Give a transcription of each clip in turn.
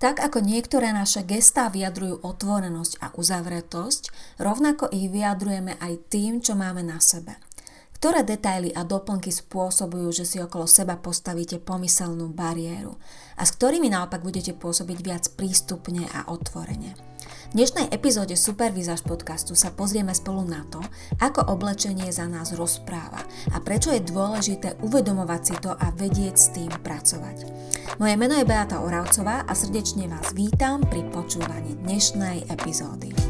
Tak ako niektoré naše gestá vyjadrujú otvorenosť a uzavretosť, rovnako ich vyjadrujeme aj tým, čo máme na sebe. Ktoré detaily a doplnky spôsobujú, že si okolo seba postavíte pomyselnú bariéru a s ktorými naopak budete pôsobiť viac prístupne a otvorene. V dnešnej epizóde Supervizáž podcastu sa pozrieme spolu na to, ako oblečenie za nás rozpráva a prečo je dôležité uvedomovať si to a vedieť s tým pracovať. Moje meno je Beata Oravcová a srdečne vás vítam pri počúvaní dnešnej epizódy.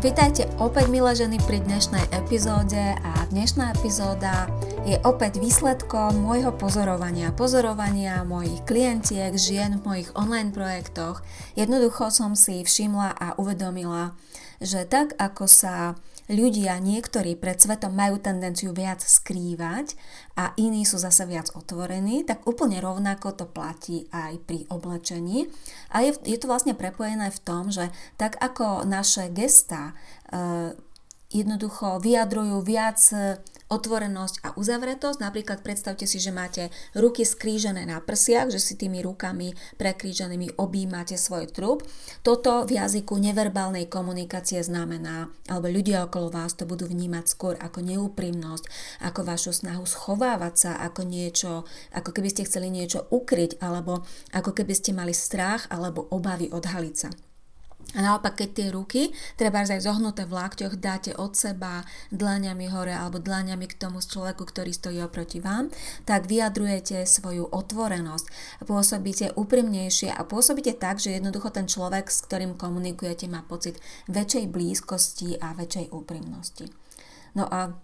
Vítajte opäť milé ženy pri dnešnej epizóde a dnešná epizóda je opäť výsledkom môjho pozorovania, pozorovania mojich klientiek, žien v mojich online projektoch. Jednoducho som si všimla a uvedomila, že tak ako sa ľudia niektorí pred svetom majú tendenciu viac skrývať a iní sú zase viac otvorení, tak úplne rovnako to platí aj pri oblečení. A je, je to vlastne prepojené v tom, že tak ako naše gesta e, jednoducho vyjadrujú viac otvorenosť a uzavretosť. Napríklad predstavte si, že máte ruky skrížené na prsiach, že si tými rukami prekríženými objímate svoj trup. Toto v jazyku neverbálnej komunikácie znamená, alebo ľudia okolo vás to budú vnímať skôr ako neúprimnosť, ako vašu snahu schovávať sa, ako niečo, ako keby ste chceli niečo ukryť, alebo ako keby ste mali strach alebo obavy odhaliť sa. A naopak, keď tie ruky, treba aj zohnuté v lakťoch, dáte od seba dlaňami hore alebo dlaňami k tomu človeku, ktorý stojí oproti vám, tak vyjadrujete svoju otvorenosť, pôsobíte úprimnejšie a pôsobíte tak, že jednoducho ten človek, s ktorým komunikujete, má pocit väčšej blízkosti a väčšej úprimnosti. No a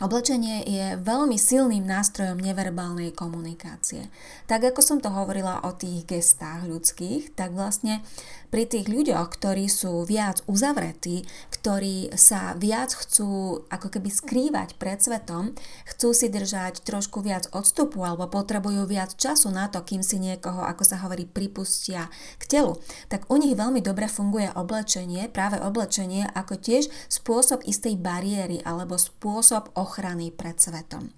Oblečenie je veľmi silným nástrojom neverbálnej komunikácie. Tak ako som to hovorila o tých gestách ľudských, tak vlastne pri tých ľuďoch, ktorí sú viac uzavretí, ktorí sa viac chcú ako keby skrývať pred svetom, chcú si držať trošku viac odstupu alebo potrebujú viac času na to, kým si niekoho, ako sa hovorí, pripustia k telu, tak u nich veľmi dobre funguje oblečenie, práve oblečenie ako tiež spôsob istej bariéry alebo spôsob ochrany pred svetom.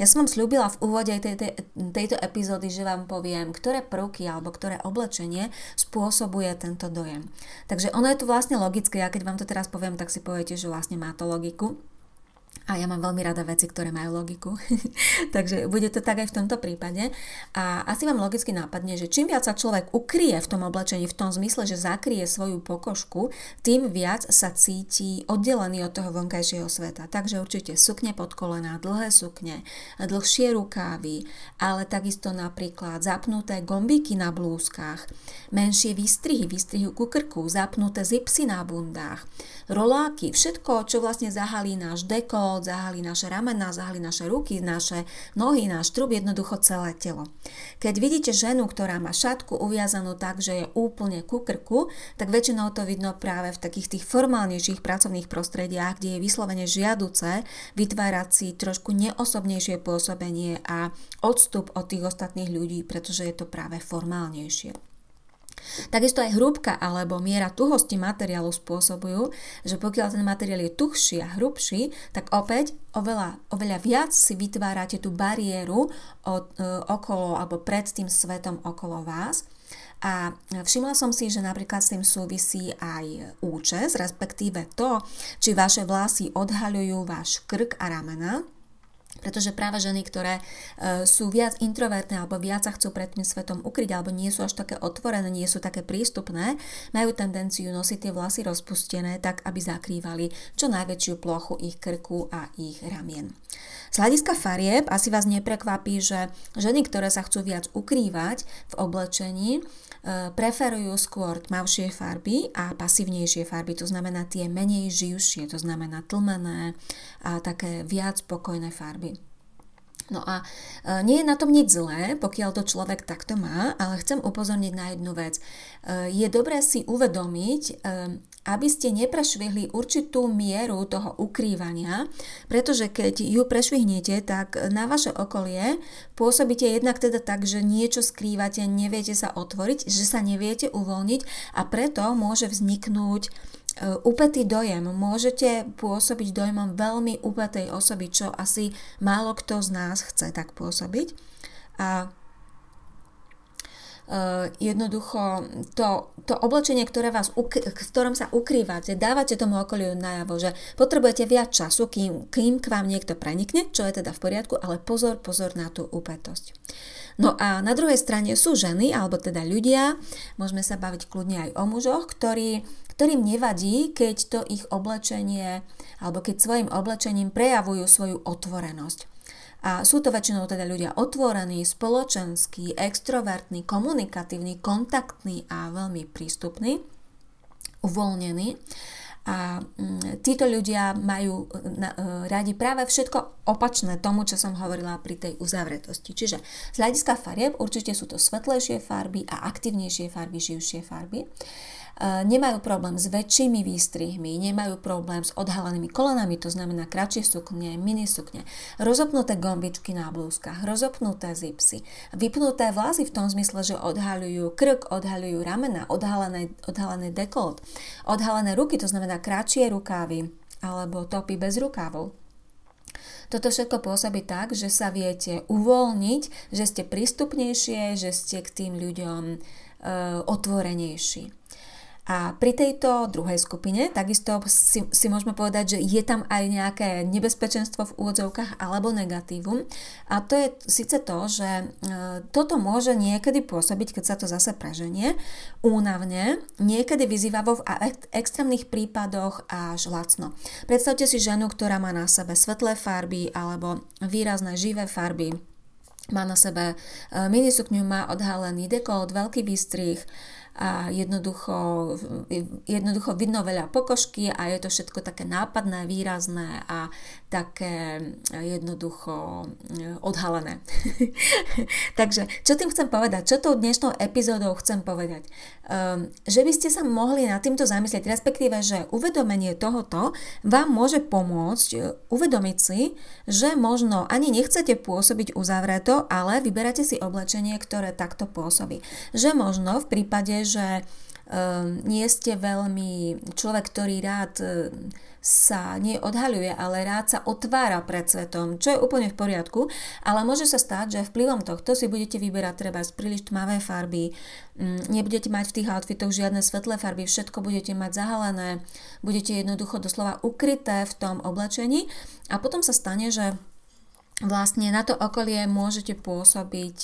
Ja som vám slúbila v úvode tejto, tejto epizódy, že vám poviem, ktoré prvky alebo ktoré oblečenie spôsobuje tento dojem. Takže ono je tu vlastne logické, ja keď vám to teraz poviem, tak si poviete, že vlastne má to logiku. A ja mám veľmi rada veci, ktoré majú logiku. Takže bude to tak aj v tomto prípade. A asi vám logicky nápadne, že čím viac sa človek ukrie v tom oblečení, v tom zmysle, že zakrie svoju pokožku, tým viac sa cíti oddelený od toho vonkajšieho sveta. Takže určite sukne pod kolená, dlhé sukne, dlhšie rukávy, ale takisto napríklad zapnuté gombíky na blúzkach, menšie výstrihy, výstrihy ku krku, zapnuté zipsy na bundách, roláky, všetko, čo vlastne zahalí náš dekol, život, zahali naše ramená, zahali naše ruky, naše nohy, náš trub, jednoducho celé telo. Keď vidíte ženu, ktorá má šatku uviazanú tak, že je úplne ku krku, tak väčšinou to vidno práve v takých tých formálnejších pracovných prostrediach, kde je vyslovene žiaduce vytvárať si trošku neosobnejšie pôsobenie a odstup od tých ostatných ľudí, pretože je to práve formálnejšie. Takisto aj hrúbka alebo miera tuhosti materiálu spôsobujú, že pokiaľ ten materiál je tuhší a hrubší, tak opäť oveľa, oveľa viac si vytvárate tú bariéru od, e, okolo alebo pred tým svetom okolo vás. A všimla som si, že napríklad s tým súvisí aj účes, respektíve to, či vaše vlasy odhaľujú váš krk a ramena, pretože práve ženy, ktoré e, sú viac introvertné alebo viac sa chcú pred tým svetom ukryť alebo nie sú až také otvorené, nie sú také prístupné, majú tendenciu nosiť tie vlasy rozpustené tak, aby zakrývali čo najväčšiu plochu ich krku a ich ramien. Z hľadiska farieb asi vás neprekvapí, že ženy, ktoré sa chcú viac ukrývať v oblečení, preferujú skôr tmavšie farby a pasívnejšie farby, to znamená tie menej živšie, to znamená tlmené a také viac spokojné farby. No a e, nie je na tom nič zlé, pokiaľ to človek takto má, ale chcem upozorniť na jednu vec. E, je dobré si uvedomiť, e, aby ste neprešvihli určitú mieru toho ukrývania, pretože keď ju prešvihnete, tak na vaše okolie pôsobíte jednak teda tak, že niečo skrývate, neviete sa otvoriť, že sa neviete uvoľniť a preto môže vzniknúť upetý dojem. Môžete pôsobiť dojmom veľmi upetej osoby, čo asi málo kto z nás chce tak pôsobiť. A jednoducho to, to oblečenie, ktoré vás, v ktorom sa ukrývate, dávate tomu okoliu najavo, že potrebujete viac času, kým, kým k vám niekto prenikne, čo je teda v poriadku, ale pozor, pozor na tú úpetosť. No a na druhej strane sú ženy, alebo teda ľudia, môžeme sa baviť kľudne aj o mužoch, ktorí, ktorým nevadí, keď to ich oblečenie, alebo keď svojim oblečením prejavujú svoju otvorenosť. A sú to väčšinou teda ľudia otvorení, spoločenskí, extrovertní, komunikatívni, kontaktní a veľmi prístupní, uvoľnení. A mm, títo ľudia majú e, radi práve všetko opačné tomu, čo som hovorila pri tej uzavretosti. Čiže z hľadiska farieb určite sú to svetlejšie farby a aktívnejšie farby, živšie farby. E, nemajú problém s väčšími výstrihmi, nemajú problém s odhalenými kolenami, to znamená kratšie sukne, mini sukne, rozopnuté gombičky na blúzkach, rozopnuté zipsy, vypnuté vlasy v tom zmysle, že odhalujú krk, odhalujú ramena, odhalené, odhalený dekolt, odhalené ruky, to znamená kratšie rukávy alebo topy bez rukávov. Toto všetko pôsobí tak, že sa viete uvoľniť, že ste prístupnejšie, že ste k tým ľuďom e, otvorenejší. A pri tejto druhej skupine takisto si, si môžeme povedať, že je tam aj nejaké nebezpečenstvo v úvodzovkách alebo negatívum. A to je síce to, že e, toto môže niekedy pôsobiť, keď sa to zase preženie, únavne, niekedy vyzývavo v extrémnych prípadoch až lacno. Predstavte si ženu, ktorá má na sebe svetlé farby alebo výrazné živé farby, má na sebe e, minisukňu, má odhalený dekolt, veľký výstrih, a jednoducho, jednoducho vidno veľa pokožky a je to všetko také nápadné, výrazné a také jednoducho e, odhalené. Takže čo tým chcem povedať? Čo tou dnešnou epizódou chcem povedať? Um, že by ste sa mohli na týmto zamyslieť, respektíve, že uvedomenie tohoto vám môže pomôcť e, uvedomiť si, že možno ani nechcete pôsobiť uzavreto, ale vyberáte si oblečenie, ktoré takto pôsobí. Že možno v prípade, že um, nie ste veľmi človek, ktorý rád um, sa neodhaľuje, ale rád sa otvára pred svetom, čo je úplne v poriadku, ale môže sa stať, že vplyvom tohto si budete vyberať treba z príliš tmavé farby, um, nebudete mať v tých outfitoch žiadne svetlé farby, všetko budete mať zahalené, budete jednoducho doslova ukryté v tom oblečení a potom sa stane, že vlastne na to okolie môžete pôsobiť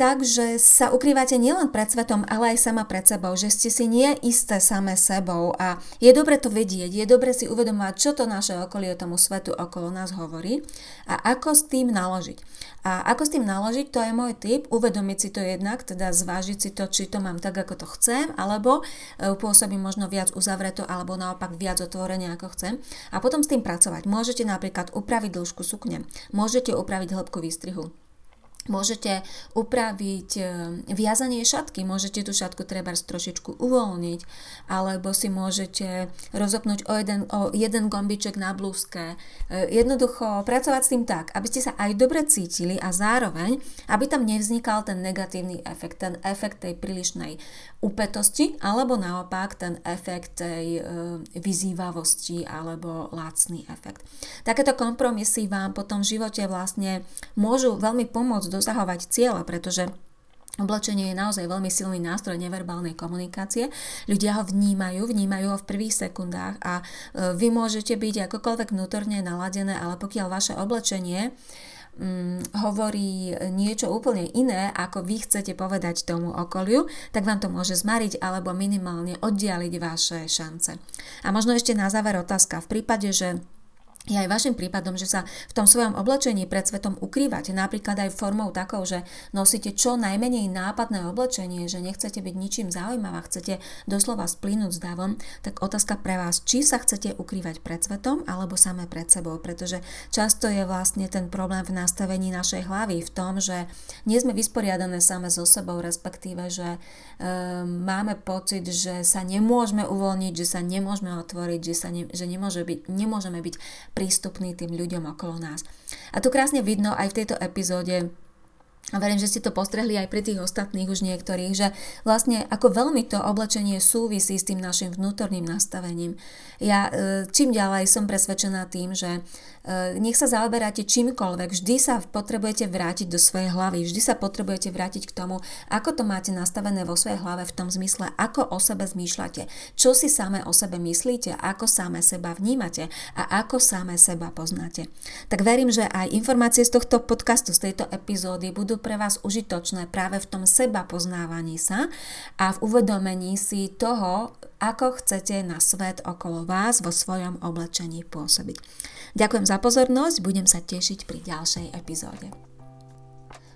Takže sa ukrývate nielen pred svetom, ale aj sama pred sebou, že ste si nie isté same sebou a je dobre to vedieť, je dobre si uvedomovať, čo to naše okolie tomu svetu okolo nás hovorí a ako s tým naložiť. A ako s tým naložiť, to je môj tip, uvedomiť si to jednak, teda zvážiť si to, či to mám tak, ako to chcem, alebo e, pôsobím možno viac uzavreto, alebo naopak viac otvorene, ako chcem. A potom s tým pracovať. Môžete napríklad upraviť dĺžku sukne, môžete upraviť hĺbku výstrihu, Môžete upraviť e, viazanie šatky, môžete tú šatku treba trošičku uvoľniť, alebo si môžete rozopnúť o jeden, o jeden gombiček na blúzke. E, jednoducho pracovať s tým tak, aby ste sa aj dobre cítili a zároveň, aby tam nevznikal ten negatívny efekt, ten efekt tej prílišnej upetosti, alebo naopak ten efekt tej e, vyzývavosti alebo lácný efekt. Takéto kompromisy vám potom v živote vlastne môžu veľmi pomôcť dosahovať cieľa, pretože Oblečenie je naozaj veľmi silný nástroj neverbálnej komunikácie. Ľudia ho vnímajú, vnímajú ho v prvých sekundách a e, vy môžete byť akokoľvek vnútorne naladené, ale pokiaľ vaše oblečenie mm, hovorí niečo úplne iné, ako vy chcete povedať tomu okoliu, tak vám to môže zmariť alebo minimálne oddialiť vaše šance. A možno ešte na záver otázka. V prípade, že je aj vašim prípadom, že sa v tom svojom oblečení pred svetom ukrývate, napríklad aj formou takou, že nosíte čo najmenej nápadné oblečenie, že nechcete byť ničím zaujímavá, chcete doslova splínuť s davom, tak otázka pre vás, či sa chcete ukrývať pred svetom alebo samé pred sebou, pretože často je vlastne ten problém v nastavení našej hlavy v tom, že nie sme vysporiadané same so sebou, respektíve, že e, máme pocit, že sa nemôžeme uvoľniť, že sa nemôžeme otvoriť, že, sa ne, že nemôže byť, nemôžeme byť prístupný tým ľuďom okolo nás. A tu krásne vidno aj v tejto epizóde a verím, že ste to postrehli aj pri tých ostatných už niektorých, že vlastne ako veľmi to oblečenie súvisí s tým našim vnútorným nastavením. Ja e, čím ďalej som presvedčená tým, že e, nech sa zaoberáte čímkoľvek, vždy sa potrebujete vrátiť do svojej hlavy, vždy sa potrebujete vrátiť k tomu, ako to máte nastavené vo svojej hlave v tom zmysle, ako o sebe zmýšľate, čo si samé o sebe myslíte, ako samé seba vnímate a ako samé seba poznáte. Tak verím, že aj informácie z tohto podcastu, z tejto epizódy budú pre vás užitočné práve v tom seba poznávaní sa a v uvedomení si toho, ako chcete na svet okolo vás vo svojom oblečení pôsobiť. Ďakujem za pozornosť, budem sa tešiť pri ďalšej epizóde.